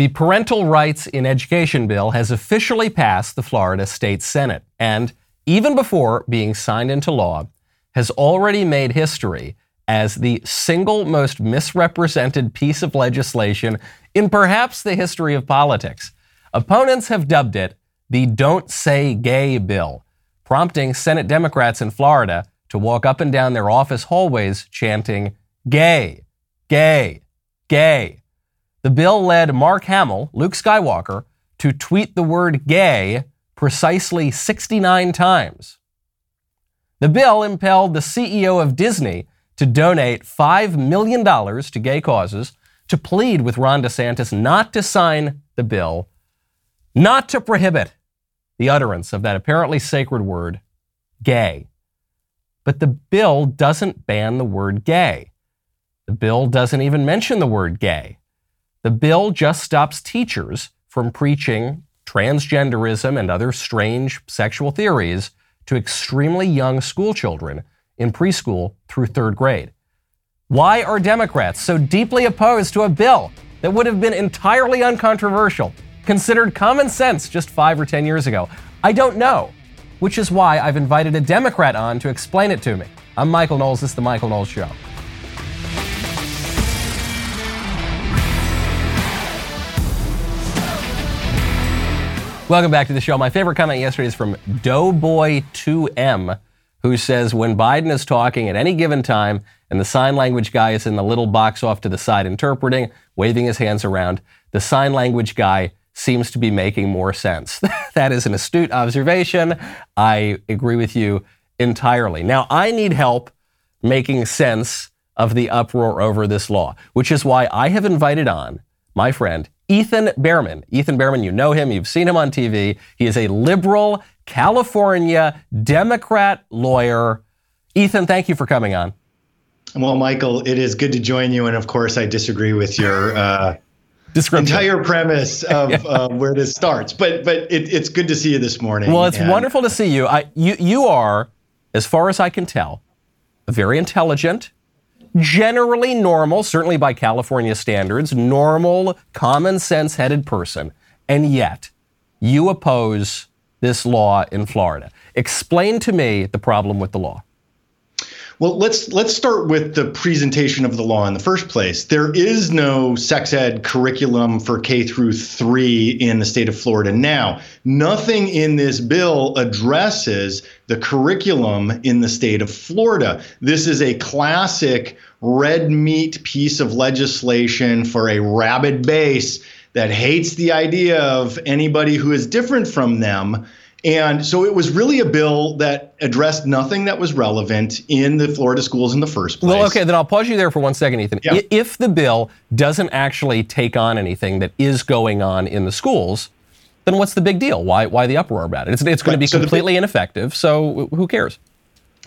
The Parental Rights in Education bill has officially passed the Florida State Senate and, even before being signed into law, has already made history as the single most misrepresented piece of legislation in perhaps the history of politics. Opponents have dubbed it the Don't Say Gay bill, prompting Senate Democrats in Florida to walk up and down their office hallways chanting, Gay, gay, gay. The bill led Mark Hamill, Luke Skywalker, to tweet the word gay precisely 69 times. The bill impelled the CEO of Disney to donate $5 million to gay causes, to plead with Ron DeSantis not to sign the bill, not to prohibit the utterance of that apparently sacred word, gay. But the bill doesn't ban the word gay. The bill doesn't even mention the word gay. The bill just stops teachers from preaching transgenderism and other strange sexual theories to extremely young school children in preschool through third grade. Why are Democrats so deeply opposed to a bill that would have been entirely uncontroversial, considered common sense just five or 10 years ago? I don't know, which is why I've invited a Democrat on to explain it to me. I'm Michael Knowles. This is The Michael Knowles Show. Welcome back to the show. My favorite comment yesterday is from Doughboy2M, who says when Biden is talking at any given time and the sign language guy is in the little box off to the side interpreting, waving his hands around, the sign language guy seems to be making more sense. that is an astute observation. I agree with you entirely. Now, I need help making sense of the uproar over this law, which is why I have invited on my friend Ethan Bearman. Ethan Bearman, you know him, you've seen him on TV. He is a liberal California Democrat lawyer. Ethan, thank you for coming on. Well, Michael, it is good to join you. And of course, I disagree with your uh, entire premise of yeah. uh, where this starts. But but it, it's good to see you this morning. Well, it's and, wonderful to see you. I, you. You are, as far as I can tell, very intelligent, generally normal, certainly by California standards, normal, common sense headed person. And yet, you oppose this law in Florida. Explain to me the problem with the law. Well, let's let's start with the presentation of the law in the first place. There is no sex ed curriculum for K through 3 in the state of Florida now. Nothing in this bill addresses the curriculum in the state of Florida. This is a classic red meat piece of legislation for a rabid base that hates the idea of anybody who is different from them and so it was really a bill that addressed nothing that was relevant in the Florida schools in the first place. Well, okay, then I'll pause you there for one second, Ethan. Yeah. If the bill doesn't actually take on anything that is going on in the schools, then what's the big deal? Why, why the uproar about it? It's, it's going right. to be so completely big, ineffective, so who cares?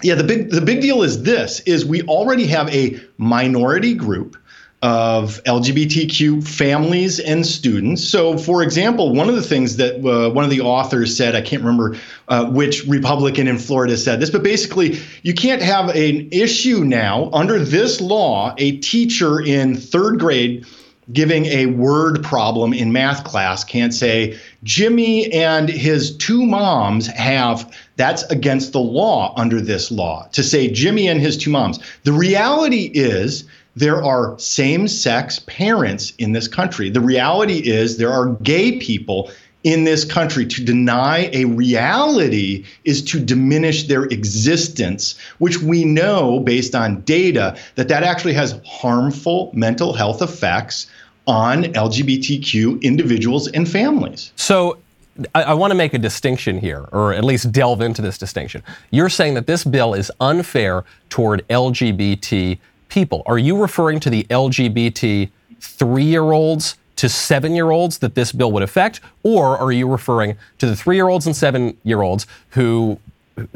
Yeah, the big the big deal is this: is we already have a minority group of LGBTQ families and students. So, for example, one of the things that uh, one of the authors said, I can't remember uh, which Republican in Florida said this, but basically, you can't have an issue now under this law, a teacher in third grade giving a word problem in math class can't say Jimmy and his two moms have that's against the law under this law to say Jimmy and his two moms. The reality is there are same sex parents in this country. The reality is there are gay people in this country. To deny a reality is to diminish their existence, which we know based on data that that actually has harmful mental health effects on LGBTQ individuals and families. So I, I want to make a distinction here, or at least delve into this distinction. You're saying that this bill is unfair toward LGBT people. Are you referring to the LGBT three year olds to seven year olds that this bill would affect? Or are you referring to the three year olds and seven year olds who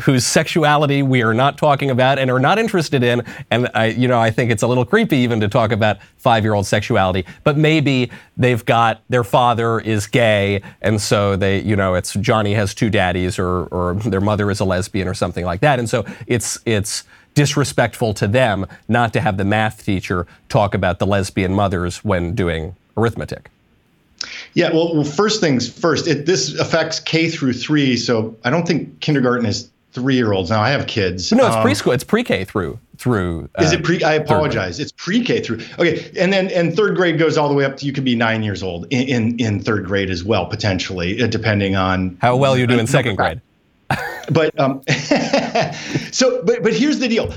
whose sexuality we are not talking about and are not interested in. And I, you know, I think it's a little creepy even to talk about five-year-old sexuality. But maybe they've got their father is gay, and so they, you know, it's Johnny has two daddies, or or their mother is a lesbian, or something like that. And so it's it's disrespectful to them not to have the math teacher talk about the lesbian mothers when doing arithmetic. Yeah, well, well first things first. It, this affects K through three, so I don't think kindergarten is three-year-olds. Now I have kids. No, it's um, preschool. It's pre-K through through. Uh, is it pre? I apologize. It's pre-K through. Okay, and then and third grade goes all the way up to you could be nine years old in in, in third grade as well, potentially, uh, depending on how well you do in second grade. But um, so but but here's the deal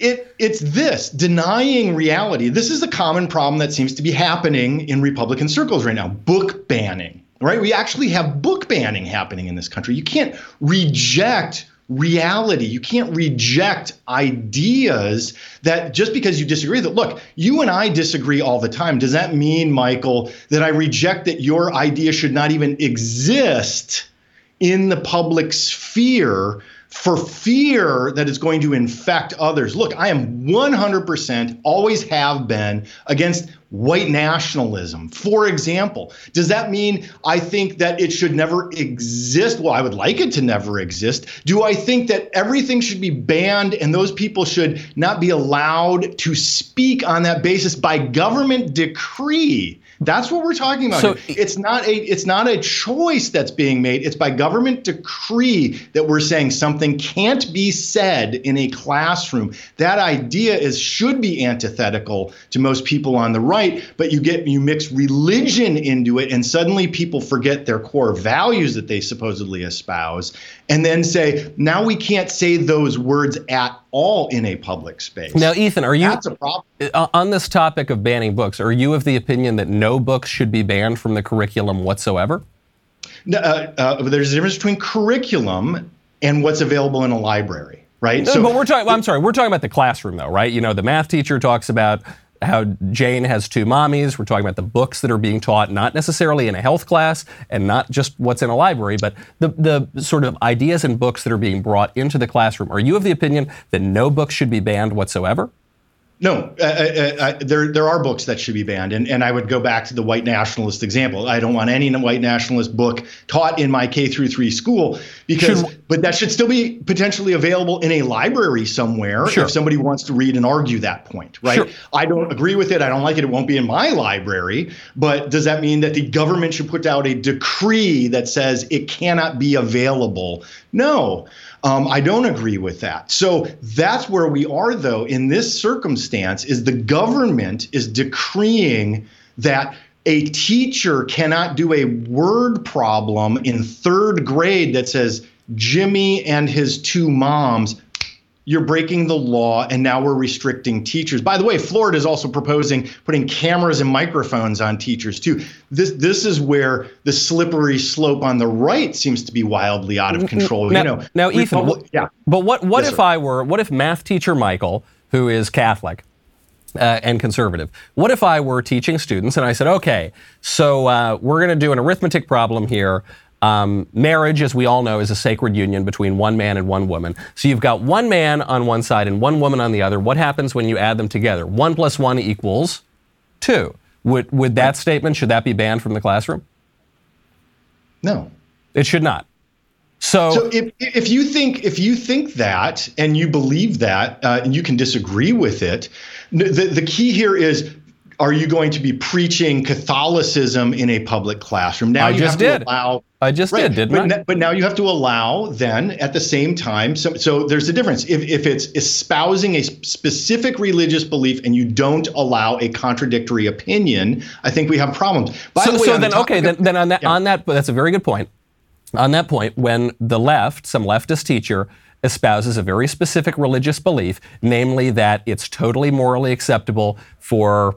it, it's this denying reality. This is a common problem that seems to be happening in Republican circles right now book banning, right? We actually have book banning happening in this country. You can't reject reality. You can't reject ideas that just because you disagree that look, you and I disagree all the time. Does that mean, Michael, that I reject that your idea should not even exist in the public sphere for fear that it's going to infect others. Look, I am 100% always have been against white nationalism. For example, does that mean I think that it should never exist? Well, I would like it to never exist. Do I think that everything should be banned and those people should not be allowed to speak on that basis by government decree? That's what we're talking about. So, it's not a it's not a choice that's being made. It's by government decree that we're saying something can't be said in a classroom. That idea is should be antithetical to most people on the right, but you get you mix religion into it and suddenly people forget their core values that they supposedly espouse and then say now we can't say those words at all in a public space. Now, Ethan, are you That's a problem. Uh, on this topic of banning books? Are you of the opinion that no books should be banned from the curriculum whatsoever? No, uh, uh, there's a difference between curriculum and what's available in a library, right? No, so, but we're talking. I'm sorry, we're talking about the classroom, though, right? You know, the math teacher talks about how Jane has two mommies. We're talking about the books that are being taught, not necessarily in a health class and not just what's in a library, but the, the sort of ideas and books that are being brought into the classroom. Are you of the opinion that no books should be banned whatsoever? No, uh, uh, uh, there there are books that should be banned, and and I would go back to the white nationalist example. I don't want any white nationalist book taught in my K through three school because, should, but that should still be potentially available in a library somewhere sure. if somebody wants to read and argue that point, right? Sure. I don't agree with it. I don't like it. It won't be in my library. But does that mean that the government should put out a decree that says it cannot be available? No. Um, I don't agree with that. So that's where we are, though, in this circumstance, is the government is decreeing that a teacher cannot do a word problem in third grade that says Jimmy and his two moms you're breaking the law and now we're restricting teachers. By the way, Florida is also proposing putting cameras and microphones on teachers too. This this is where the slippery slope on the right seems to be wildly out of control. Now, you know, now Ethan, yeah. But what what yes, if sir. I were what if math teacher Michael, who is Catholic, uh, and conservative. What if I were teaching students and I said, okay, so uh, we're going to do an arithmetic problem here. Um, marriage, as we all know, is a sacred union between one man and one woman. So you've got one man on one side and one woman on the other. What happens when you add them together? One plus one equals two. Would, would that statement, should that be banned from the classroom? No. It should not. So, so if, if you think if you think that and you believe that uh, and you can disagree with it, the, the key here is are you going to be preaching Catholicism in a public classroom? Now I you just have to did. allow. I just right, did, didn't but, I? but now you have to allow then at the same time. So, so there's a difference. If, if it's espousing a specific religious belief and you don't allow a contradictory opinion, I think we have problems. By so, the way, so then, okay, of, then, then on that, yeah. on that, that's a very good point. On that point, when the left, some leftist teacher, espouses a very specific religious belief, namely that it's totally morally acceptable for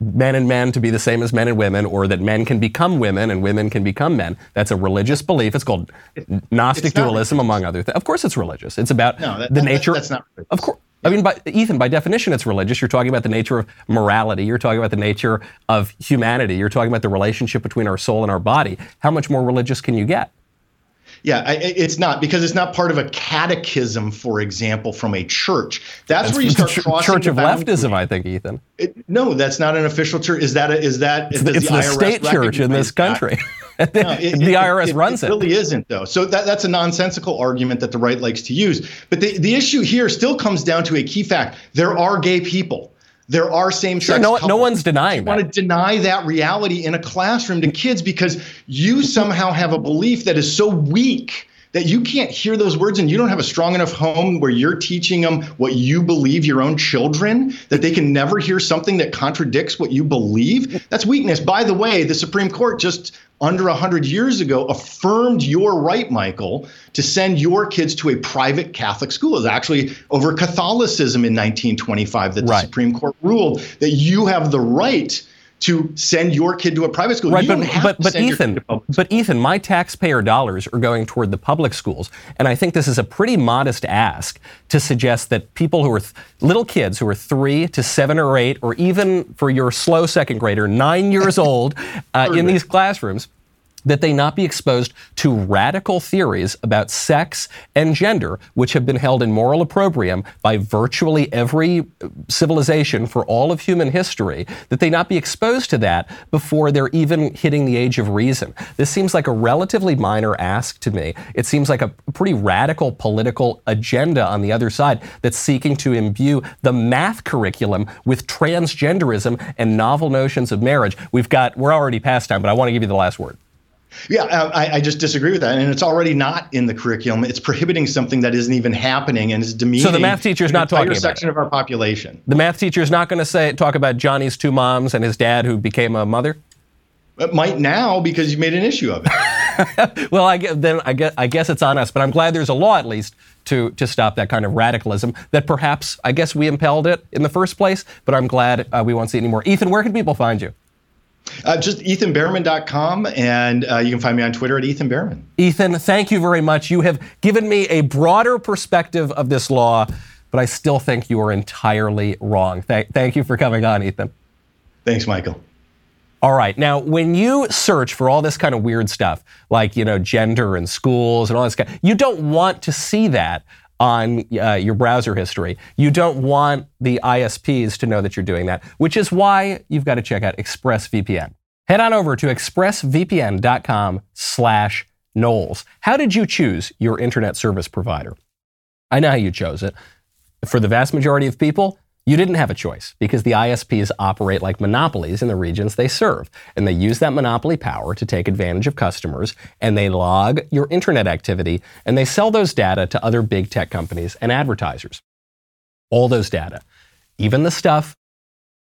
men and men to be the same as men and women, or that men can become women and women can become men. That's a religious belief. It's called Gnostic it's dualism, among other things. Of course, it's religious. It's about no, that, the that, nature. That's not religious. Of course. I mean, by, Ethan, by definition, it's religious. You're talking about the nature of morality. You're talking about the nature of humanity. You're talking about the relationship between our soul and our body. How much more religious can you get? Yeah, I, it's not because it's not part of a catechism, for example, from a church. That's, that's where you start ch- crossing Church of leftism, I think, Ethan. It, no, that's not an official church. Is that a, is that it's, it's the, the state church in this country? no, it, the IRS it, runs it. It really isn't, though. So that, that's a nonsensical argument that the right likes to use. But the, the issue here still comes down to a key fact: there are gay people. There are same sex. no, no one's denying you that. want to deny that reality in a classroom to kids because you somehow have a belief that is so weak that you can't hear those words and you don't have a strong enough home where you're teaching them what you believe your own children, that they can never hear something that contradicts what you believe. That's weakness. By the way, the Supreme Court just under 100 years ago affirmed your right, Michael, to send your kids to a private Catholic school. It was actually over Catholicism in 1925 that the right. Supreme Court ruled that you have the right to send your kid to a private school. Right, but but, but Ethan, but Ethan, my taxpayer dollars are going toward the public schools, and I think this is a pretty modest ask to suggest that people who are th- little kids who are three to seven or eight, or even for your slow second grader, nine years old, uh, in these classrooms that they not be exposed to radical theories about sex and gender, which have been held in moral opprobrium by virtually every uh, civilization for all of human history, that they not be exposed to that before they're even hitting the age of reason. This seems like a relatively minor ask to me. It seems like a pretty radical political agenda on the other side that's seeking to imbue the math curriculum with transgenderism and novel notions of marriage. We've got, we're already past time, but I want to give you the last word. Yeah, I, I, just disagree with that, and it's already not in the curriculum. It's prohibiting something that isn't even happening, and is demeaning. So the math teacher is not talking about section it. of our population. The math teacher is not going to say talk about Johnny's two moms and his dad who became a mother. It might now because you made an issue of it. well, I guess, then I guess, I guess it's on us, but I'm glad there's a law at least to to stop that kind of radicalism that perhaps I guess we impelled it in the first place. But I'm glad uh, we won't see it anymore. Ethan, where can people find you? Uh, just ethanbearman.com, and uh, you can find me on Twitter at Ethan Bearman. Ethan, thank you very much. You have given me a broader perspective of this law, but I still think you are entirely wrong. Th- thank you for coming on, Ethan. Thanks, Michael. All right. Now, when you search for all this kind of weird stuff, like, you know, gender and schools and all this, kind, you don't want to see that on uh, your browser history. You don't want the ISPs to know that you're doing that, which is why you've got to check out ExpressVPN. Head on over to expressvpn.com slash Knowles. How did you choose your internet service provider? I know how you chose it. For the vast majority of people, you didn't have a choice because the ISPs operate like monopolies in the regions they serve, and they use that monopoly power to take advantage of customers, and they log your internet activity, and they sell those data to other big tech companies and advertisers. All those data, even the stuff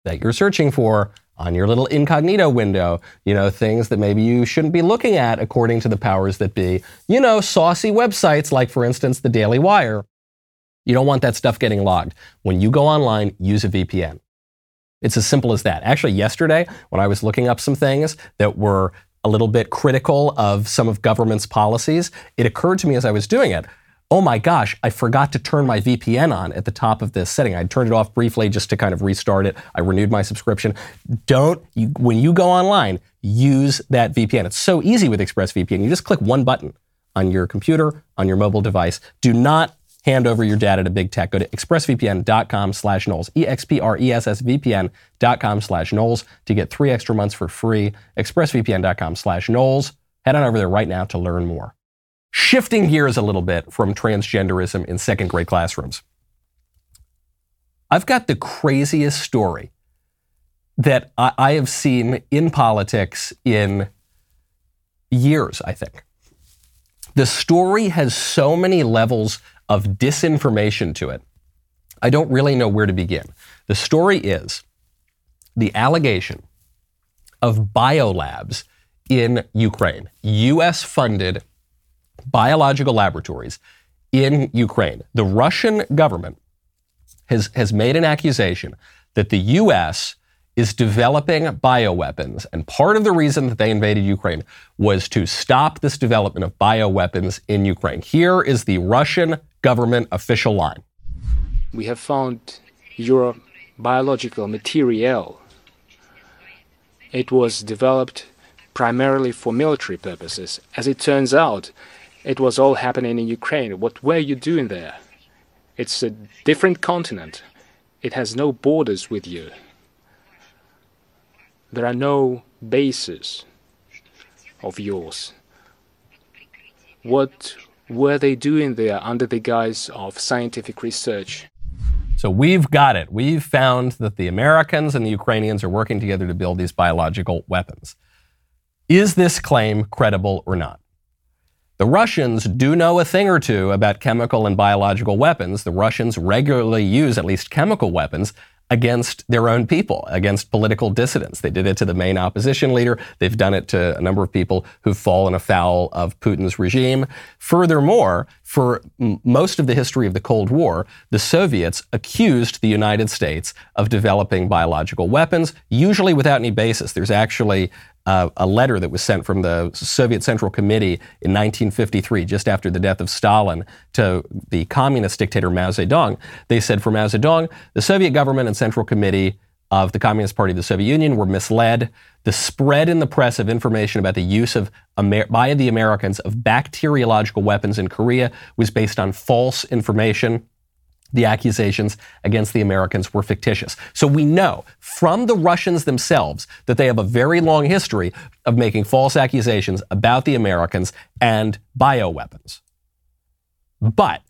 that you're searching for on your little incognito window, you know, things that maybe you shouldn't be looking at according to the powers that be, you know, saucy websites like, for instance, the Daily Wire you don't want that stuff getting logged. When you go online, use a VPN. It's as simple as that. Actually, yesterday, when I was looking up some things that were a little bit critical of some of government's policies, it occurred to me as I was doing it oh my gosh, I forgot to turn my VPN on at the top of this setting. I turned it off briefly just to kind of restart it. I renewed my subscription. Don't, you, when you go online, use that VPN. It's so easy with ExpressVPN. You just click one button on your computer, on your mobile device. Do not hand over your data to big tech. Go to expressvpn.com slash Knowles, E-X-P-R-E-S-S-V-P-N dot com slash Knowles to get three extra months for free. expressvpn.com slash Knowles. Head on over there right now to learn more. Shifting gears a little bit from transgenderism in second grade classrooms. I've got the craziest story that I, I have seen in politics in years, I think. The story has so many levels of disinformation to it. I don't really know where to begin. The story is the allegation of biolabs in Ukraine, US funded biological laboratories in Ukraine. The Russian government has, has made an accusation that the US is developing bioweapons. And part of the reason that they invaded Ukraine was to stop this development of bioweapons in Ukraine. Here is the Russian government official line. We have found your biological material. It was developed primarily for military purposes. As it turns out, it was all happening in Ukraine. What were you doing there? It's a different continent. It has no borders with you. There are no bases of yours. What were they doing there under the guise of scientific research? So we've got it. We've found that the Americans and the Ukrainians are working together to build these biological weapons. Is this claim credible or not? The Russians do know a thing or two about chemical and biological weapons. The Russians regularly use at least chemical weapons against their own people, against political dissidents. They did it to the main opposition leader. They've done it to a number of people who've fallen afoul of Putin's regime. Furthermore, for m- most of the history of the Cold War, the Soviets accused the United States of developing biological weapons, usually without any basis. There's actually uh, a letter that was sent from the Soviet Central Committee in 1953, just after the death of Stalin, to the communist dictator Mao Zedong. They said for Mao Zedong, the Soviet government and Central Committee of the Communist Party of the Soviet Union were misled. The spread in the press of information about the use of Amer- by the Americans of bacteriological weapons in Korea was based on false information the accusations against the Americans were fictitious. So we know from the Russians themselves that they have a very long history of making false accusations about the Americans and bioweapons. But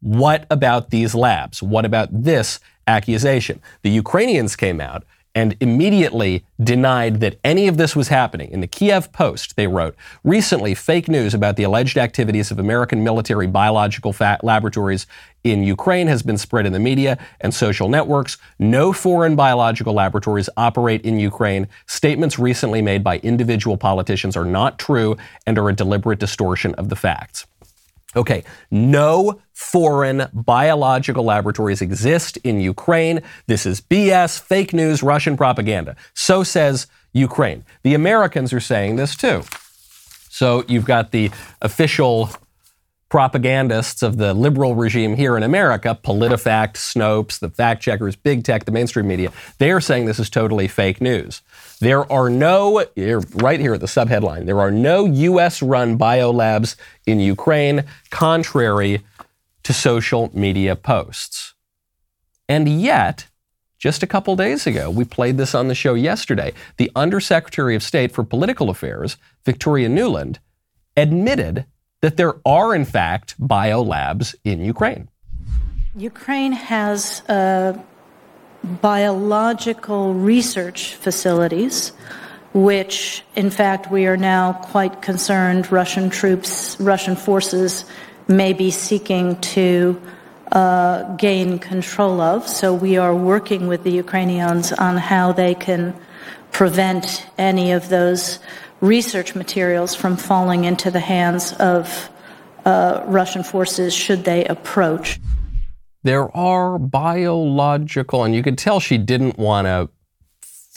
what about these labs? What about this accusation? The Ukrainians came out and immediately denied that any of this was happening. In the Kiev Post, they wrote, recently fake news about the alleged activities of American military biological laboratories in Ukraine has been spread in the media and social networks. No foreign biological laboratories operate in Ukraine. Statements recently made by individual politicians are not true and are a deliberate distortion of the facts. Okay, no foreign biological laboratories exist in Ukraine. This is BS, fake news, Russian propaganda. So says Ukraine. The Americans are saying this too. So you've got the official propagandists of the liberal regime here in America, PolitiFact, Snopes, the fact checkers, big tech, the mainstream media, they're saying this is totally fake news. There are no, right here at the subheadline, there are no U.S. run biolabs in Ukraine, contrary to social media posts. And yet, just a couple days ago, we played this on the show yesterday. The Undersecretary of State for Political Affairs, Victoria Nuland, admitted that there are, in fact, biolabs in Ukraine. Ukraine has uh, biological research facilities, which, in fact, we are now quite concerned Russian troops, Russian forces may be seeking to uh, gain control of. So we are working with the Ukrainians on how they can prevent any of those research materials from falling into the hands of uh, Russian forces should they approach. There are biological, and you could tell she didn't want to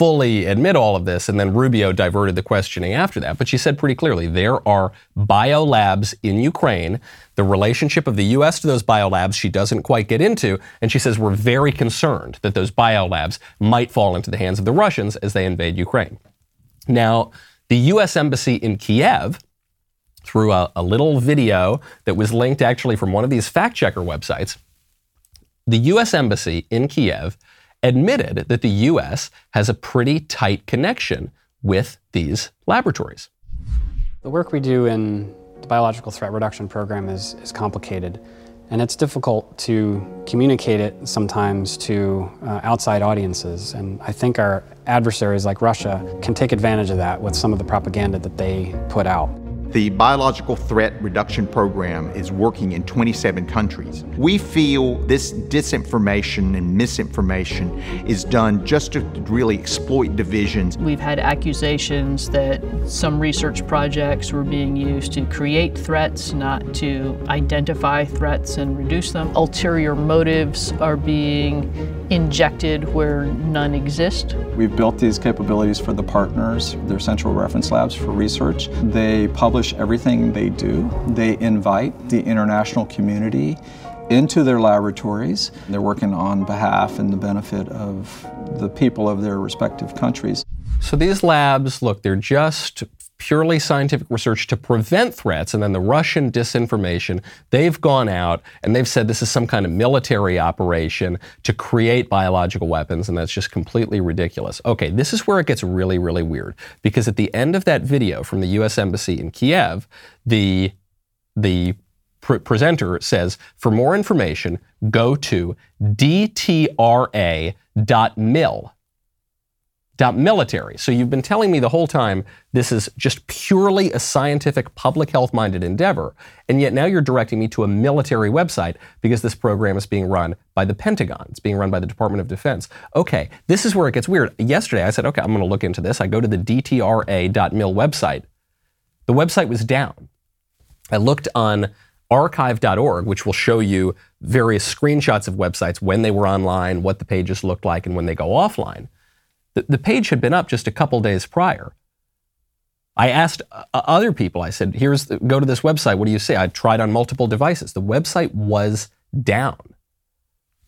fully admit all of this, and then Rubio diverted the questioning after that. But she said pretty clearly there are biolabs in Ukraine. The relationship of the U.S. to those biolabs she doesn't quite get into, and she says we're very concerned that those biolabs might fall into the hands of the Russians as they invade Ukraine. Now, the U.S. Embassy in Kiev, through a, a little video that was linked actually from one of these fact checker websites, the U.S. Embassy in Kiev admitted that the U.S. has a pretty tight connection with these laboratories. The work we do in the Biological Threat Reduction Program is, is complicated, and it's difficult to communicate it sometimes to uh, outside audiences. And I think our adversaries like Russia can take advantage of that with some of the propaganda that they put out. The Biological Threat Reduction Program is working in 27 countries. We feel this disinformation and misinformation is done just to really exploit divisions. We've had accusations that some research projects were being used to create threats, not to identify threats and reduce them. Ulterior motives are being injected where none exist. We've built these capabilities for the partners, their central reference labs for research. They publish everything they do. They invite the international community into their laboratories. They're working on behalf and the benefit of the people of their respective countries. So these labs, look, they're just purely scientific research to prevent threats, and then the Russian disinformation, they've gone out and they've said this is some kind of military operation to create biological weapons, and that's just completely ridiculous. Okay, this is where it gets really, really weird, because at the end of that video from the U.S. Embassy in Kiev, the the pr- presenter says, for more information, go to dtra.mil. Military. So you've been telling me the whole time this is just purely a scientific, public health minded endeavor, and yet now you're directing me to a military website because this program is being run by the Pentagon. It's being run by the Department of Defense. Okay, this is where it gets weird. Yesterday I said, okay, I'm going to look into this. I go to the DTRA.mil website. The website was down. I looked on archive.org, which will show you various screenshots of websites when they were online, what the pages looked like, and when they go offline. The, the page had been up just a couple days prior. I asked uh, other people, I said, here's the, go to this website. What do you say? I tried on multiple devices. The website was down.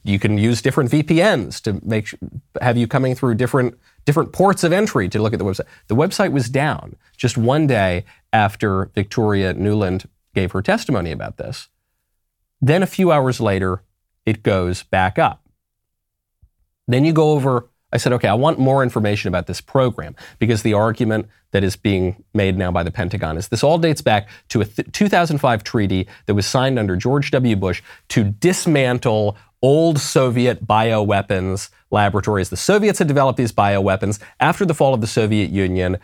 You can use different VPNs to make have you coming through different different ports of entry to look at the website. The website was down just one day after Victoria Nuland gave her testimony about this. Then a few hours later, it goes back up. Then you go over I said, okay, I want more information about this program because the argument that is being made now by the Pentagon is this all dates back to a th- 2005 treaty that was signed under George W. Bush to dismantle old Soviet bioweapons laboratories. The Soviets had developed these bioweapons after the fall of the Soviet Union.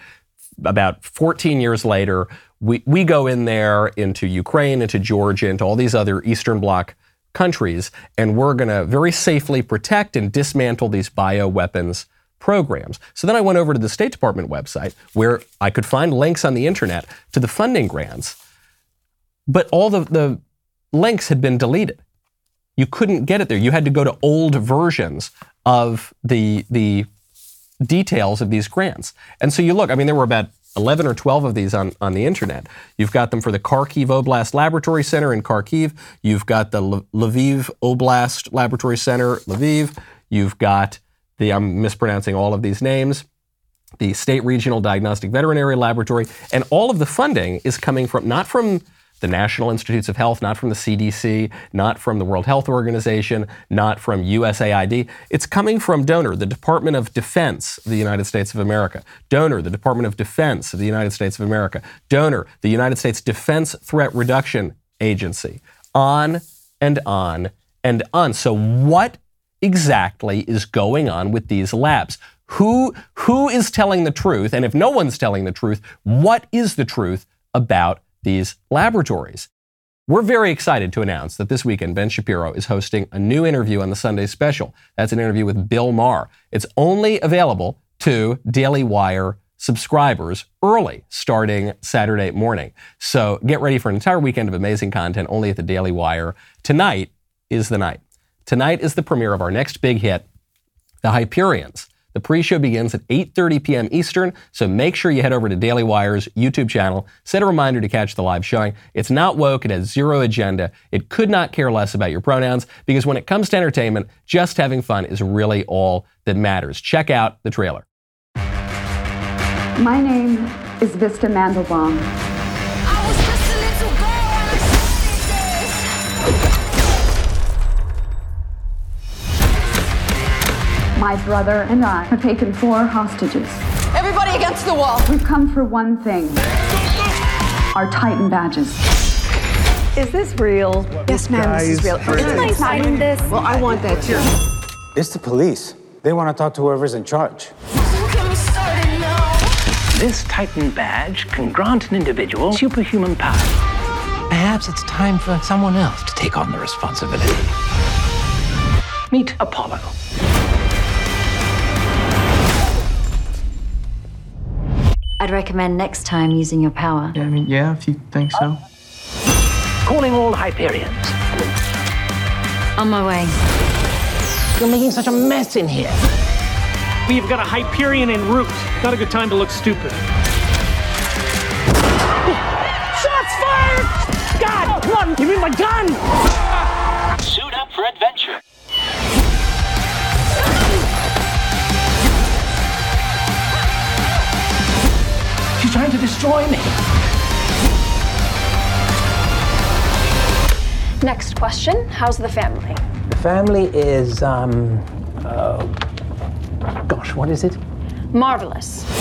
About 14 years later, we, we go in there into Ukraine, into Georgia, into all these other Eastern Bloc countries, and we're going to very safely protect and dismantle these bioweapons programs. So then I went over to the State Department website where I could find links on the internet to the funding grants, but all the, the links had been deleted. You couldn't get it there. You had to go to old versions of the, the details of these grants. And so you look, I mean, there were about 11 or 12 of these on, on the internet. You've got them for the Kharkiv Oblast Laboratory Center in Kharkiv. You've got the Lviv Oblast Laboratory Center, Lviv. You've got the, I'm mispronouncing all of these names, the State Regional Diagnostic Veterinary Laboratory. And all of the funding is coming from, not from the National Institutes of Health, not from the CDC, not from the World Health Organization, not from USAID. It's coming from donor, the Department of Defense of the United States of America. Donor, the Department of Defense of the United States of America. Donor, the United States Defense Threat Reduction Agency. On and on and on. So what exactly is going on with these labs? Who, who is telling the truth? And if no one's telling the truth, what is the truth about these laboratories. We're very excited to announce that this weekend Ben Shapiro is hosting a new interview on the Sunday special. That's an interview with Bill Maher. It's only available to Daily Wire subscribers early starting Saturday morning. So get ready for an entire weekend of amazing content only at the Daily Wire. Tonight is the night. Tonight is the premiere of our next big hit, The Hyperions. The pre-show begins at 8:30 p.m. Eastern, so make sure you head over to Daily Wire's YouTube channel, set a reminder to catch the live showing. It's not woke, it has zero agenda. It could not care less about your pronouns because when it comes to entertainment, just having fun is really all that matters. Check out the trailer. My name is Vista Mandelbaum. My brother and I have taken four hostages. Everybody against the wall. We've come for one thing our Titan badges. Is this real? Yes, ma'am, this is real. Is my signing this? Well, I want that too. It's the police. They want to talk to whoever's in charge. This Titan badge can grant an individual superhuman power. Perhaps it's time for someone else to take on the responsibility. Meet Apollo. I'd recommend next time using your power. Yeah, I mean, yeah, if you think so. Calling all Hyperions. On my way. You're making such a mess in here. We've got a Hyperion en route. Not a good time to look stupid. Shots fired! God, run! Give me my gun! Suit up for adventure. Destroy me. Next question How's the family? The family is, um, uh, gosh, what is it? Marvelous.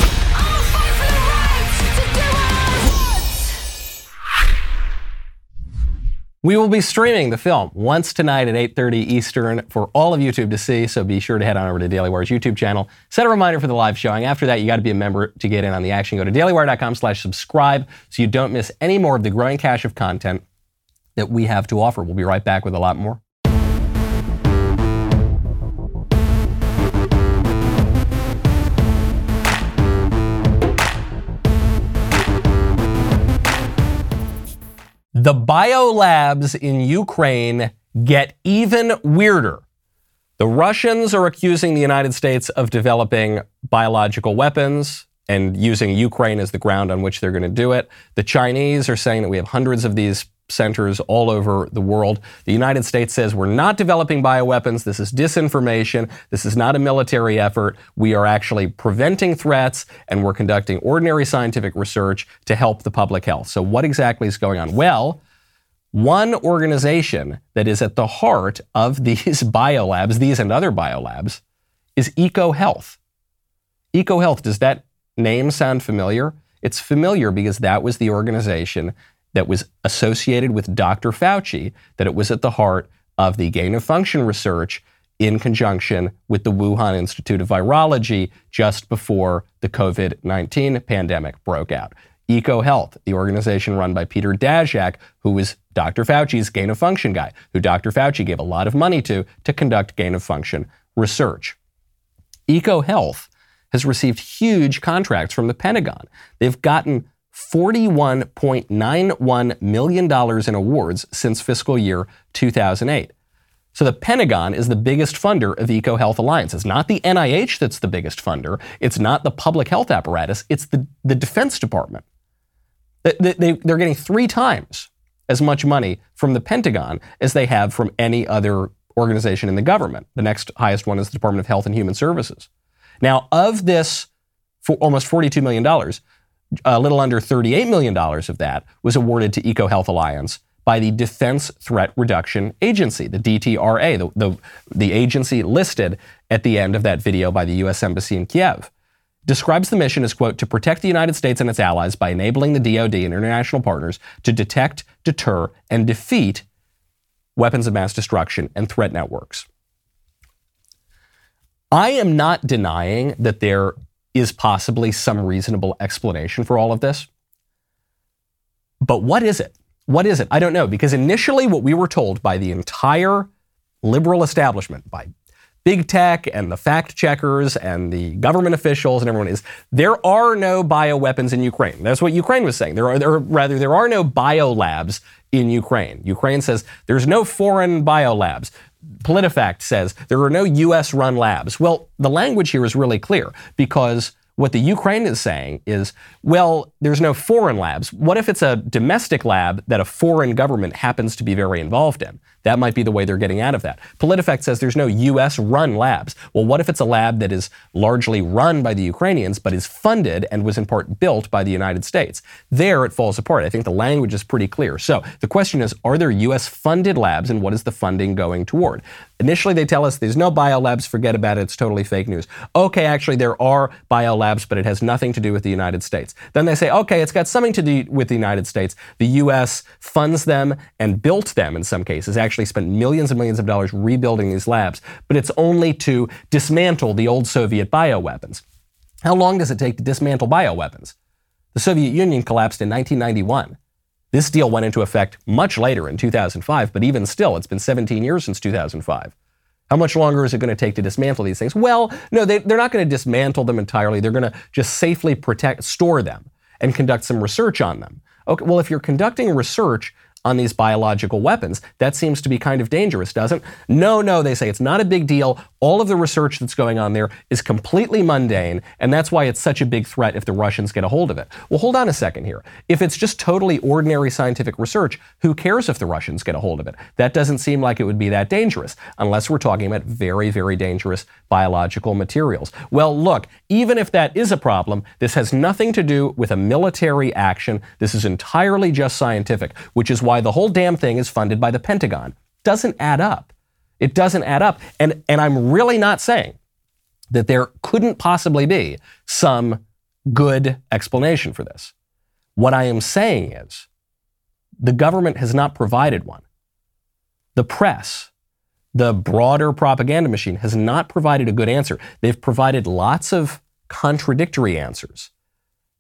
We will be streaming the film once tonight at 8:30 Eastern for all of YouTube to see, so be sure to head on over to Daily Wire's YouTube channel. Set a reminder for the live showing. After that, you got to be a member to get in on the action. Go to dailywire.com slash subscribe so you don't miss any more of the growing cache of content that we have to offer. We'll be right back with a lot more. The biolabs in Ukraine get even weirder. The Russians are accusing the United States of developing biological weapons and using Ukraine as the ground on which they're going to do it. The Chinese are saying that we have hundreds of these centers all over the world. The United States says we're not developing bioweapons. This is disinformation. This is not a military effort. We are actually preventing threats and we're conducting ordinary scientific research to help the public health. So, what exactly is going on? Well, one organization that is at the heart of these biolabs, these and other biolabs, is EcoHealth. EcoHealth, does that name sound familiar? It's familiar because that was the organization that was associated with Dr. Fauci, that it was at the heart of the gain of function research in conjunction with the Wuhan Institute of Virology just before the COVID 19 pandemic broke out. EcoHealth, the organization run by Peter Daszak, who was Dr. Fauci's gain of function guy, who Dr. Fauci gave a lot of money to to conduct gain of function research. EcoHealth has received huge contracts from the Pentagon. They've gotten $41.91 million in awards since fiscal year 2008. So the Pentagon is the biggest funder of EcoHealth Alliance. It's not the NIH that's the biggest funder. It's not the public health apparatus. It's the, the Defense Department. They, they, they're getting three times as much money from the Pentagon as they have from any other organization in the government. The next highest one is the Department of Health and Human Services. Now, of this, for almost $42 million, a little under $38 million of that was awarded to EcoHealth Alliance by the Defense Threat Reduction Agency, the DTRA, the, the, the, agency listed at the end of that video by the U.S. Embassy in Kiev. Describes the mission as, quote, to protect the United States and its allies by enabling the DoD and international partners to detect, deter, and defeat weapons of mass destruction and threat networks. I am not denying that there is possibly some reasonable explanation for all of this. But what is it? What is it? I don't know. Because initially, what we were told by the entire liberal establishment, by big tech and the fact checkers and the government officials and everyone is there are no bioweapons in Ukraine. That's what Ukraine was saying. There are there, rather there are no biolabs in Ukraine. Ukraine says there's no foreign biolabs. PolitiFact says there are no US run labs. Well, the language here is really clear because what the Ukraine is saying is, well, there's no foreign labs. What if it's a domestic lab that a foreign government happens to be very involved in? That might be the way they're getting out of that. PolitiFact says there's no US run labs. Well, what if it's a lab that is largely run by the Ukrainians but is funded and was in part built by the United States? There it falls apart. I think the language is pretty clear. So the question is are there US funded labs and what is the funding going toward? Initially, they tell us there's no biolabs, forget about it, it's totally fake news. Okay, actually, there are biolabs, but it has nothing to do with the United States. Then they say, okay, it's got something to do with the United States. The U.S. funds them and built them in some cases, actually spent millions and millions of dollars rebuilding these labs, but it's only to dismantle the old Soviet bioweapons. How long does it take to dismantle bioweapons? The Soviet Union collapsed in 1991. This deal went into effect much later in 2005, but even still, it's been 17 years since 2005. How much longer is it going to take to dismantle these things? Well, no, they, are not going to dismantle them entirely. They're going to just safely protect, store them, and conduct some research on them. Okay, well, if you're conducting research on these biological weapons. That seems to be kind of dangerous, doesn't? No, no, they say it's not a big deal. All of the research that's going on there is completely mundane, and that's why it's such a big threat if the Russians get a hold of it. Well, hold on a second here. If it's just totally ordinary scientific research, who cares if the Russians get a hold of it? That doesn't seem like it would be that dangerous, unless we're talking about very, very dangerous biological materials. Well, look, even if that is a problem, this has nothing to do with a military action. This is entirely just scientific, which is why the whole damn thing is funded by the Pentagon. Doesn't add up. It doesn't add up. And, and I'm really not saying that there couldn't possibly be some good explanation for this. What I am saying is the government has not provided one. The press, the broader propaganda machine, has not provided a good answer. They've provided lots of contradictory answers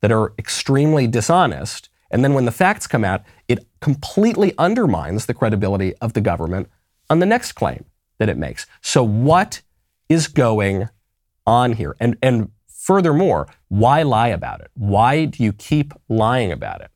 that are extremely dishonest. And then when the facts come out, it completely undermines the credibility of the government on the next claim that it makes. So, what is going on here? And, and furthermore, why lie about it? Why do you keep lying about it?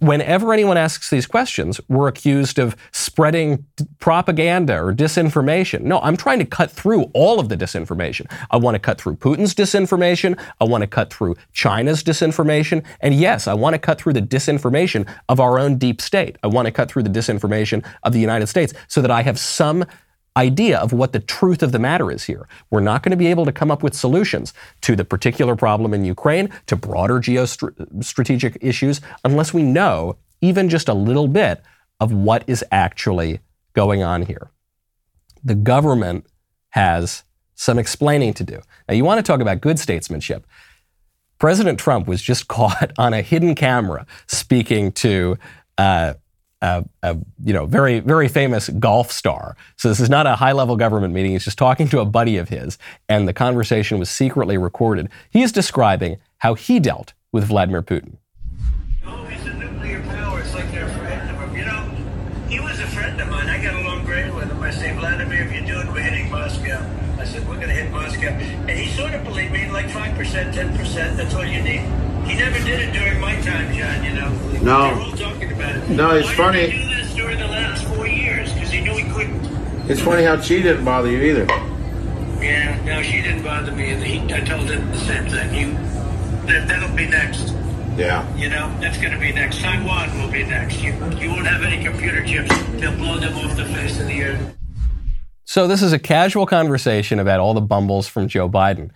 Whenever anyone asks these questions, we're accused of spreading propaganda or disinformation. No, I'm trying to cut through all of the disinformation. I want to cut through Putin's disinformation. I want to cut through China's disinformation. And yes, I want to cut through the disinformation of our own deep state. I want to cut through the disinformation of the United States so that I have some idea of what the truth of the matter is here. We're not going to be able to come up with solutions to the particular problem in Ukraine, to broader geostrategic issues, unless we know even just a little bit of what is actually going on here. The government has some explaining to do. Now, you want to talk about good statesmanship. President Trump was just caught on a hidden camera speaking to uh, a, a, you know very very famous golf star. So this is not a high level government meeting. He's just talking to a buddy of his, and the conversation was secretly recorded. He is describing how he dealt with Vladimir Putin. Oh, he's a nuclear power. It's like they're afraid of him. You know, he was a friend of mine. I got along great with him. I say, Vladimir, if you're doing, we're hitting Moscow. I said, we're going to hit Moscow, and he sort of believed me, like five percent, ten percent. That's all you need. He never did it during my time, John. You know. No. They're all talking about it. No, it's Why funny. Did he do this during the last four years because he knew he couldn't. It's funny how she didn't bother you either. Yeah, no, she didn't bother me. And he, I told him the same thing. You, that, that'll be next. Yeah. You know, that's going to be next. Taiwan will be next. You, you won't have any computer chips. They'll blow them off the face of the earth. So this is a casual conversation about all the bumbles from Joe Biden.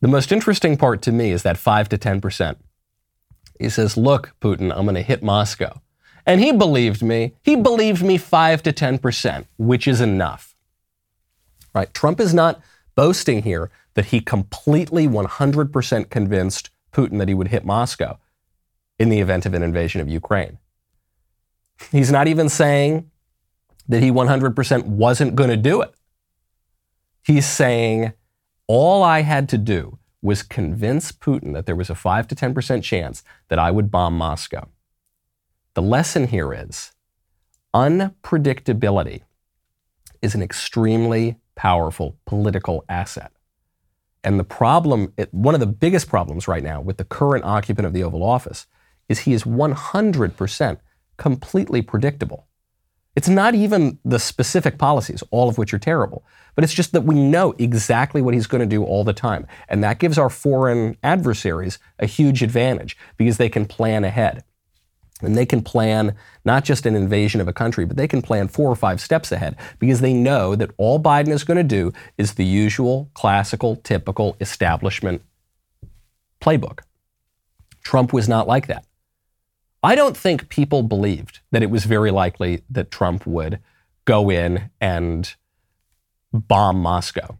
The most interesting part to me is that 5 to 10%. He says, Look, Putin, I'm going to hit Moscow. And he believed me. He believed me 5 to 10%, which is enough. Right? Trump is not boasting here that he completely 100% convinced Putin that he would hit Moscow in the event of an invasion of Ukraine. He's not even saying that he 100% wasn't going to do it. He's saying, all I had to do was convince Putin that there was a 5 to 10% chance that I would bomb Moscow. The lesson here is unpredictability is an extremely powerful political asset. And the problem, one of the biggest problems right now with the current occupant of the Oval Office is he is 100% completely predictable. It's not even the specific policies, all of which are terrible, but it's just that we know exactly what he's going to do all the time. And that gives our foreign adversaries a huge advantage because they can plan ahead. And they can plan not just an invasion of a country, but they can plan four or five steps ahead because they know that all Biden is going to do is the usual, classical, typical establishment playbook. Trump was not like that. I don't think people believed that it was very likely that Trump would go in and bomb Moscow,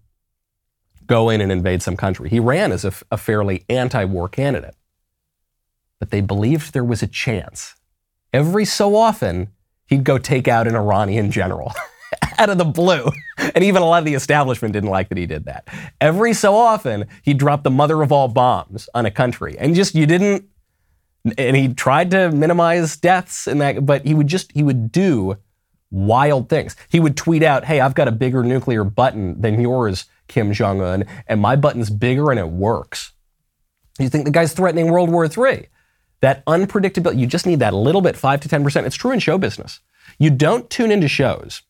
go in and invade some country. He ran as a, a fairly anti war candidate, but they believed there was a chance. Every so often, he'd go take out an Iranian general out of the blue. And even a lot of the establishment didn't like that he did that. Every so often, he'd drop the mother of all bombs on a country. And just, you didn't and he tried to minimize deaths and that but he would just he would do wild things he would tweet out hey i've got a bigger nuclear button than yours kim jong-un and my button's bigger and it works you think the guy's threatening world war iii that unpredictability you just need that little bit 5 to 10% it's true in show business you don't tune into shows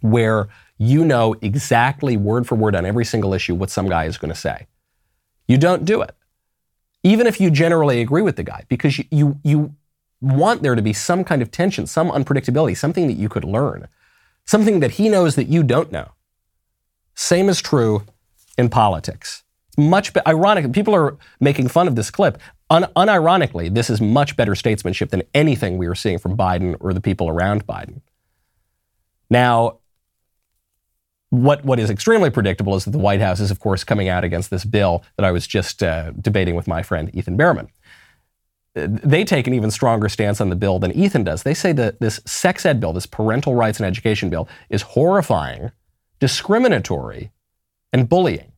where you know exactly word for word on every single issue what some guy is going to say you don't do it even if you generally agree with the guy, because you, you, you want there to be some kind of tension, some unpredictability, something that you could learn, something that he knows that you don't know. Same is true in politics. Much be- ironic. People are making fun of this clip. Un- unironically, this is much better statesmanship than anything we are seeing from Biden or the people around Biden. Now, what, what is extremely predictable is that the White House is, of course, coming out against this bill that I was just uh, debating with my friend Ethan Bearman. they take an even stronger stance on the bill than Ethan does. They say that this sex ed bill, this parental rights and education bill, is horrifying, discriminatory, and bullying.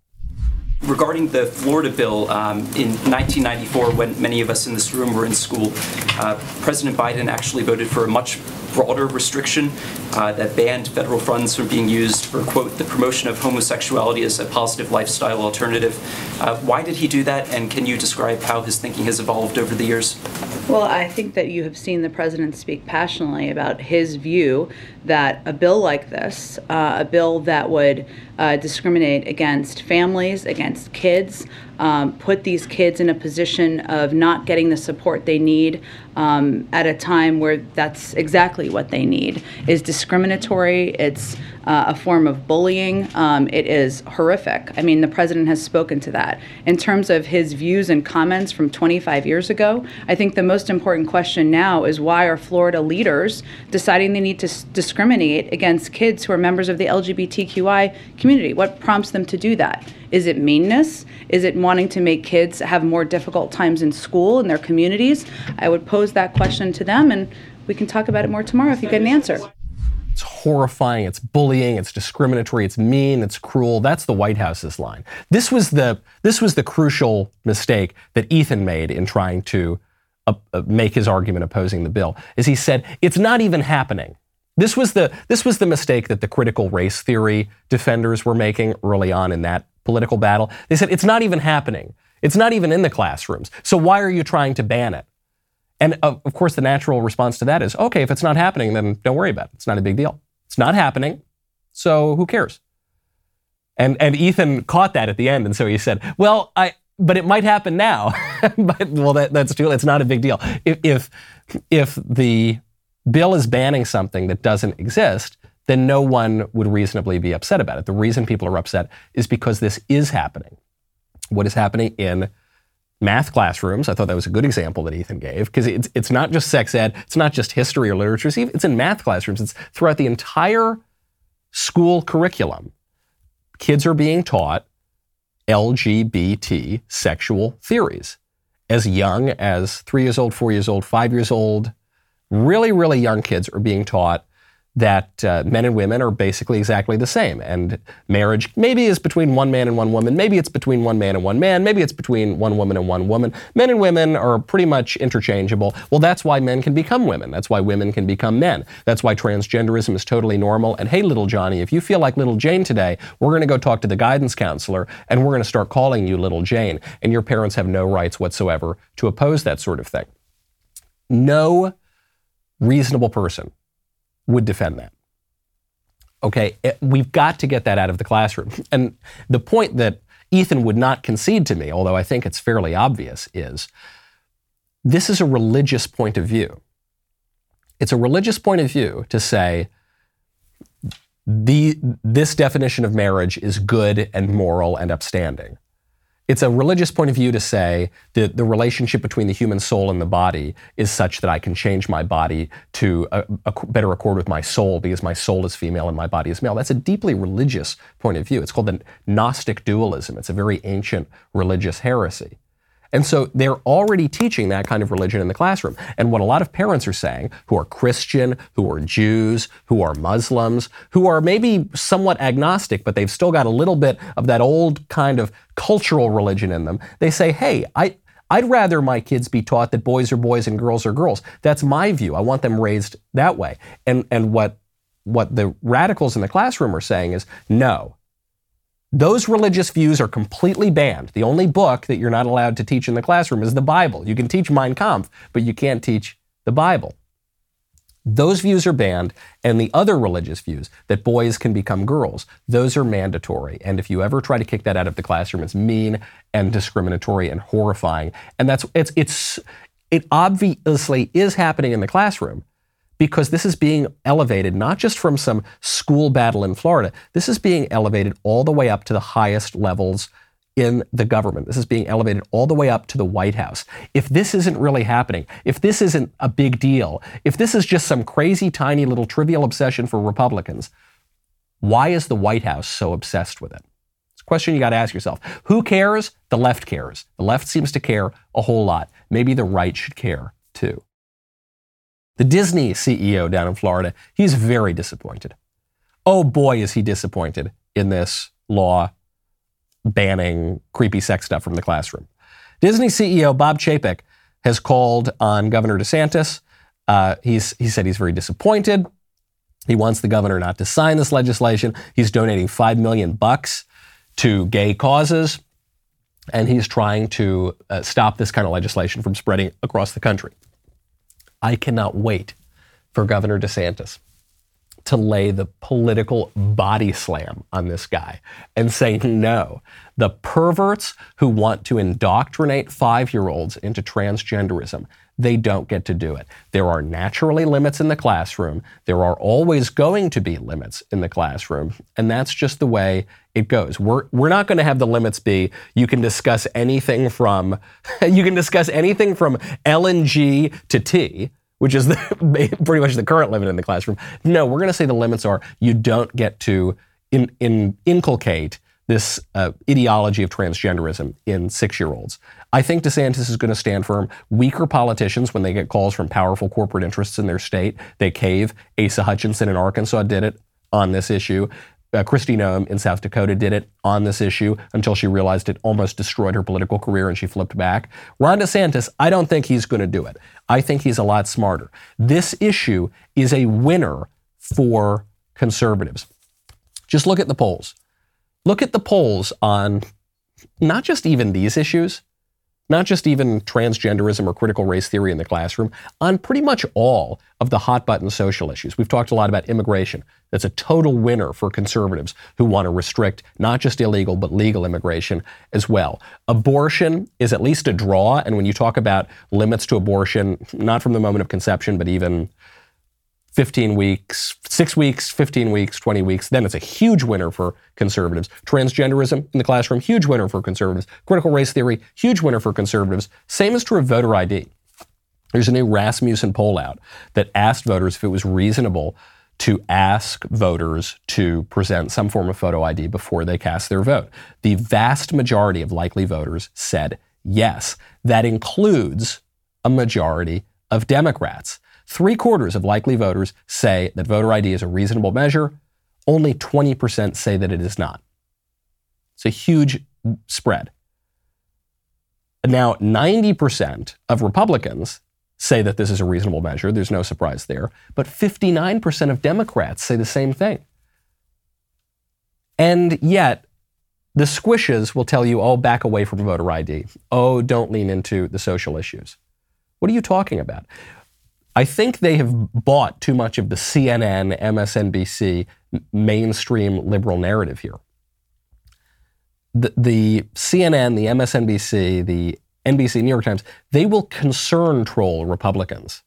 Regarding the Florida bill, um, in 1994, when many of us in this room were in school, uh, President Biden actually voted for a much broader restriction uh, that banned federal funds from being used for, quote, the promotion of homosexuality as a positive lifestyle alternative. Uh, why did he do that, and can you describe how his thinking has evolved over the years? Well, I think that you have seen the president speak passionately about his view that a bill like this, uh, a bill that would uh, discriminate against families, against kids, um, put these kids in a position of not getting the support they need um, at a time where that's exactly what they need, is discriminatory. It's uh, a form of bullying. Um, it is horrific. I mean, the president has spoken to that. In terms of his views and comments from 25 years ago, I think the most important question now is why are Florida leaders deciding they need to s- discriminate against kids who are members of the LGBTQI community? What prompts them to do that? Is it meanness? Is it wanting to make kids have more difficult times in school in their communities? I would pose that question to them, and we can talk about it more tomorrow if you get an answer. It's horrifying, it's bullying, it's discriminatory, it's mean, it's cruel. That's the White House's line. This was the this was the crucial mistake that Ethan made in trying to uh, uh, make his argument opposing the bill. Is he said it's not even happening. This was the this was the mistake that the critical race theory defenders were making early on in that political battle. They said it's not even happening. It's not even in the classrooms. So why are you trying to ban it? And of of course, the natural response to that is, okay, if it's not happening, then don't worry about it. It's not a big deal. It's not happening. So who cares? And and Ethan caught that at the end, and so he said, well, I but it might happen now. but, well, that, that's too. It's not a big deal. If, if if the bill is banning something that doesn't exist, then no one would reasonably be upset about it. The reason people are upset is because this is happening. What is happening in math classrooms? I thought that was a good example that Ethan gave because it's, it's not just sex ed, it's not just history or literature, it's, in math classrooms, it's throughout the entire school curriculum. Kids are being taught LGBT sexual theories as young as three years old, four years old, five years old. Really, really young kids are being taught that uh, men and women are basically exactly the same. And marriage maybe is between one man and one woman. Maybe it's between one man and one man. Maybe it's between one woman and one woman. Men and women are pretty much interchangeable. Well, that's why men can become women. That's why women can become men. That's why transgenderism is totally normal. And hey, little Johnny, if you feel like little Jane today, we're going to go talk to the guidance counselor and we're going to start calling you little Jane. And your parents have no rights whatsoever to oppose that sort of thing. No reasonable person would defend that. Okay, it- we've got to get that out of the classroom. And the point that Ethan would not concede to me, although I think it's fairly obvious, is this is a religious point of view. It's a religious point of view to say the, this definition of marriage is good and moral and upstanding. It's a religious point of view to say that the relationship between the human soul and the body is such that I can change my body to a, a better accord with my soul because my soul is female and my body is male. That's a deeply religious point of view. It's called the Gnostic dualism. It's a very ancient religious heresy. And so they're already teaching that kind of religion in the classroom. And what a lot of parents are saying, who are Christian, who are Jews, who are Muslims, who are maybe somewhat agnostic, but they've still got a little bit of that old kind of cultural religion in them, they say, hey, I, I'd rather my kids be taught that boys are boys and girls are girls. That's my view. I want them raised that way. And, and what, what the radicals in the classroom are saying is, no, those religious views are completely banned. The only book that you're not allowed to teach in the classroom is the Bible. You can teach Mein Kampf, but you can't teach the Bible. Those views are banned, and the other religious views that boys can become girls, those are mandatory. And if you ever try to kick that out of the classroom, it's mean and discriminatory and horrifying. And that's it's it's it obviously is happening in the classroom because this is being elevated not just from some school battle in Florida, this is being elevated all the way up to the highest levels in the government. This is being elevated all the way up to the White House. If this isn't really happening, if this isn't a big deal, if this is just some crazy, tiny little trivial obsession for Republicans, why is the White House so obsessed with it? It's a question you got to ask yourself. Who cares? The left cares. The left seems to care a whole lot. Maybe the right should care too. The Disney CEO down in Florida, he's very disappointed. Oh boy, is he disappointed in this law banning creepy sex stuff from the classroom. Disney CEO Bob Chapek has called on Governor DeSantis. Uh, he's, he said he's very disappointed. He wants the governor not to sign this legislation. He's donating five million bucks to gay causes, and he's trying to uh, stop this kind of legislation from spreading across the country. I cannot wait for Governor DeSantis to lay the political body slam on this guy and say no. The perverts who want to indoctrinate five year olds into transgenderism, they don't get to do it. There are naturally limits in the classroom. There are always going to be limits in the classroom. And that's just the way it goes. We're, we're not going to have the limits be you can discuss anything from, you can discuss anything from LNG to T which is the, pretty much the current limit in the classroom. No, we're going to say the limits are you don't get to in, in, inculcate this uh, ideology of transgenderism in six year olds. I think DeSantis is going to stand firm. Weaker politicians, when they get calls from powerful corporate interests in their state, they cave. Asa Hutchinson in Arkansas did it on this issue. Uh, Kristi Noem in South Dakota did it on this issue until she realized it almost destroyed her political career and she flipped back. Ron DeSantis, I don't think he's going to do it. I think he's a lot smarter. This issue is a winner for conservatives. Just look at the polls. Look at the polls on not just even these issues, not just even transgenderism or critical race theory in the classroom, on pretty much all of the hot button social issues. We've talked a lot about immigration. That's a total winner for conservatives who want to restrict not just illegal, but legal immigration as well. Abortion is at least a draw. And when you talk about limits to abortion, not from the moment of conception, but even 15 weeks, six weeks, 15 weeks, 20 weeks, then it's a huge winner for conservatives. Transgenderism in the classroom, huge winner for conservatives. Critical race theory, huge winner for conservatives. Same is true of voter ID. There's a new Rasmussen poll out that asked voters if it was reasonable to ask voters to present some form of photo ID before they cast their vote. The vast majority of likely voters said yes. That includes a majority of Democrats. Three quarters of likely voters say that voter ID is a reasonable measure. Only 20% say that it is not. It's a huge spread. Now, 90% of Republicans say that this is a reasonable measure. There's no surprise there. But 59% of Democrats say the same thing. And yet, the squishes will tell you, oh, back away from voter ID. Oh, don't lean into the social issues. What are you talking about? I think they have bought too much of the CNN, MSNBC, mainstream liberal narrative here. The, the CNN, the MSNBC, the NBC, New York Times, they will concern troll Republicans.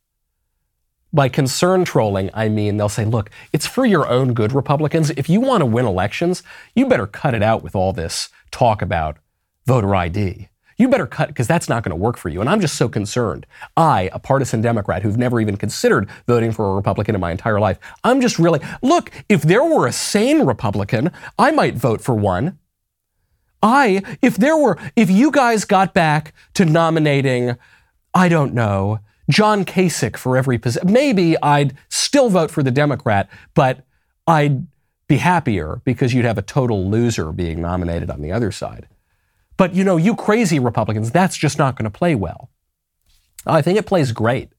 By concern trolling, I mean they'll say, look, it's for your own good, Republicans. If you want to win elections, you better cut it out with all this talk about voter ID. You better cut because that's not going to work for you. And I'm just so concerned. I, a partisan Democrat who've never even considered voting for a Republican in my entire life, I'm just really, look, if there were a sane Republican, I might vote for one. I, if there were, if you guys got back to nominating, I don't know, John Kasich for every position, maybe I'd still vote for the Democrat, but I'd be happier because you'd have a total loser being nominated on the other side. But you know, you crazy Republicans, that's just not going to play well. I think it plays great.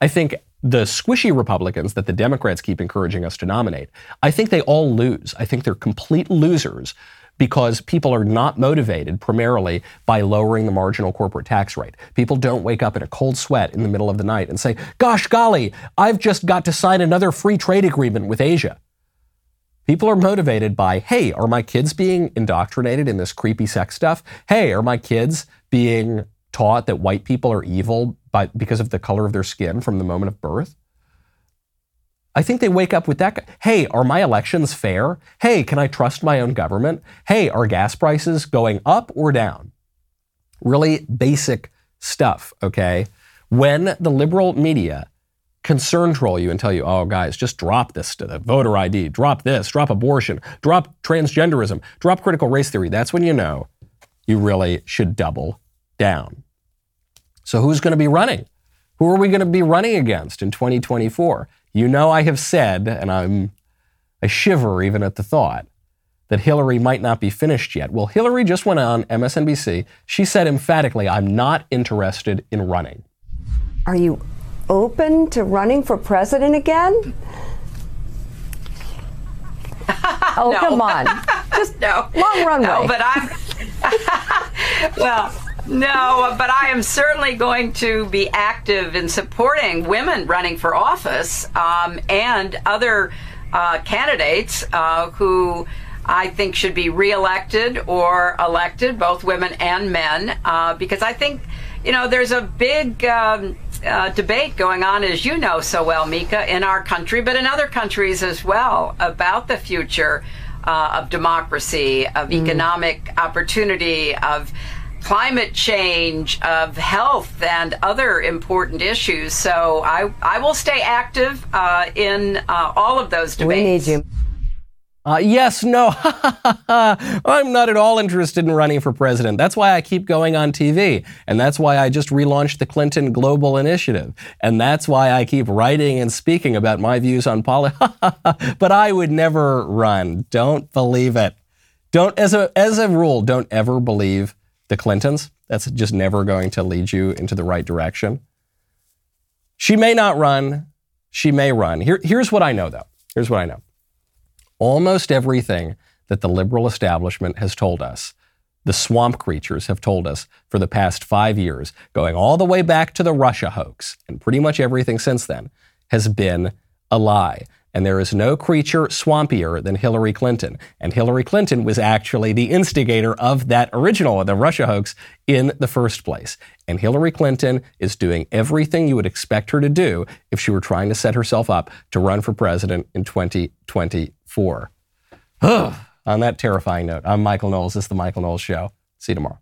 I think the squishy Republicans that the Democrats keep encouraging us to nominate, I think they all lose. I think they're complete losers because people are not motivated primarily by lowering the marginal corporate tax rate. People don't wake up in a cold sweat in the middle of the night and say, Gosh golly, I've just got to sign another free trade agreement with Asia. People are motivated by, hey, are my kids being indoctrinated in this creepy sex stuff? Hey, are my kids being taught that white people are evil by, because of the color of their skin from the moment of birth? I think they wake up with that. Hey, are my elections fair? Hey, can I trust my own government? Hey, are gas prices going up or down? Really basic stuff, okay? When the liberal media concern troll you and tell you, oh, guys, just drop this to the voter ID, drop this, drop abortion, drop transgenderism, drop critical race theory, that's when you know you really should double down. So, who's going to be running? Who are we going to be running against in 2024? You know, I have said, and I'm I shiver even at the thought that Hillary might not be finished yet. Well, Hillary just went on MSNBC. She said emphatically, I'm not interested in running. Are you open to running for president again? oh, No. come on. Just no. long runway. No, but I'm. well, no, but I am certainly going to be active in supporting women running for office um, and other uh, candidates uh, who. I think should be reelected or elected, both women and men, uh, because I think, you know, there's a big um, uh, debate going on, as you know so well, Mika, in our country, but in other countries as well, about the future uh, of democracy, of economic opportunity, of climate change, of health, and other important issues. So I, I will stay active uh, in uh, all of those debates. We need you. Uh, yes, no, I'm not at all interested in running for president. That's why I keep going on TV. And that's why I just relaunched the Clinton Global Initiative. And that's why I keep writing and speaking about my views on politics. but I would never run. Don't believe it. Don't, as a, as a rule, don't ever believe the Clintons. That's just never going to lead you into the right direction. She may not run. She may run. Here, here's what I know, though. Here's what I know almost everything that the liberal establishment has told us, the swamp creatures have told us for the past five years, going all the way back to the Russia hoax, and pretty much everything since then, has been a lie. And there is no creature swampier than Hillary Clinton. And Hillary Clinton was actually the instigator of that original, the Russia hoax, in the first place. And Hillary Clinton is doing everything you would expect her to do if she were trying to set herself up to run for president in 2024. On that terrifying note, I'm Michael Knowles. This is The Michael Knowles Show. See you tomorrow.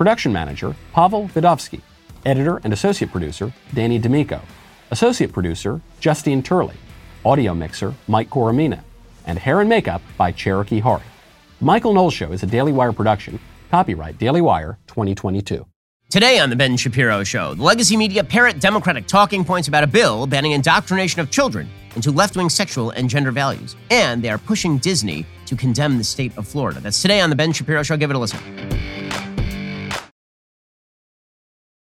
Production manager, Pavel Vidovsky. Editor and associate producer, Danny D'Amico. Associate producer, Justine Turley. Audio mixer, Mike Coromina. And hair and makeup by Cherokee Hart. Michael Knowles Show is a Daily Wire production. Copyright Daily Wire 2022. Today on The Ben Shapiro Show, the legacy media parrot Democratic talking points about a bill banning indoctrination of children into left wing sexual and gender values. And they are pushing Disney to condemn the state of Florida. That's today on The Ben Shapiro Show. Give it a listen.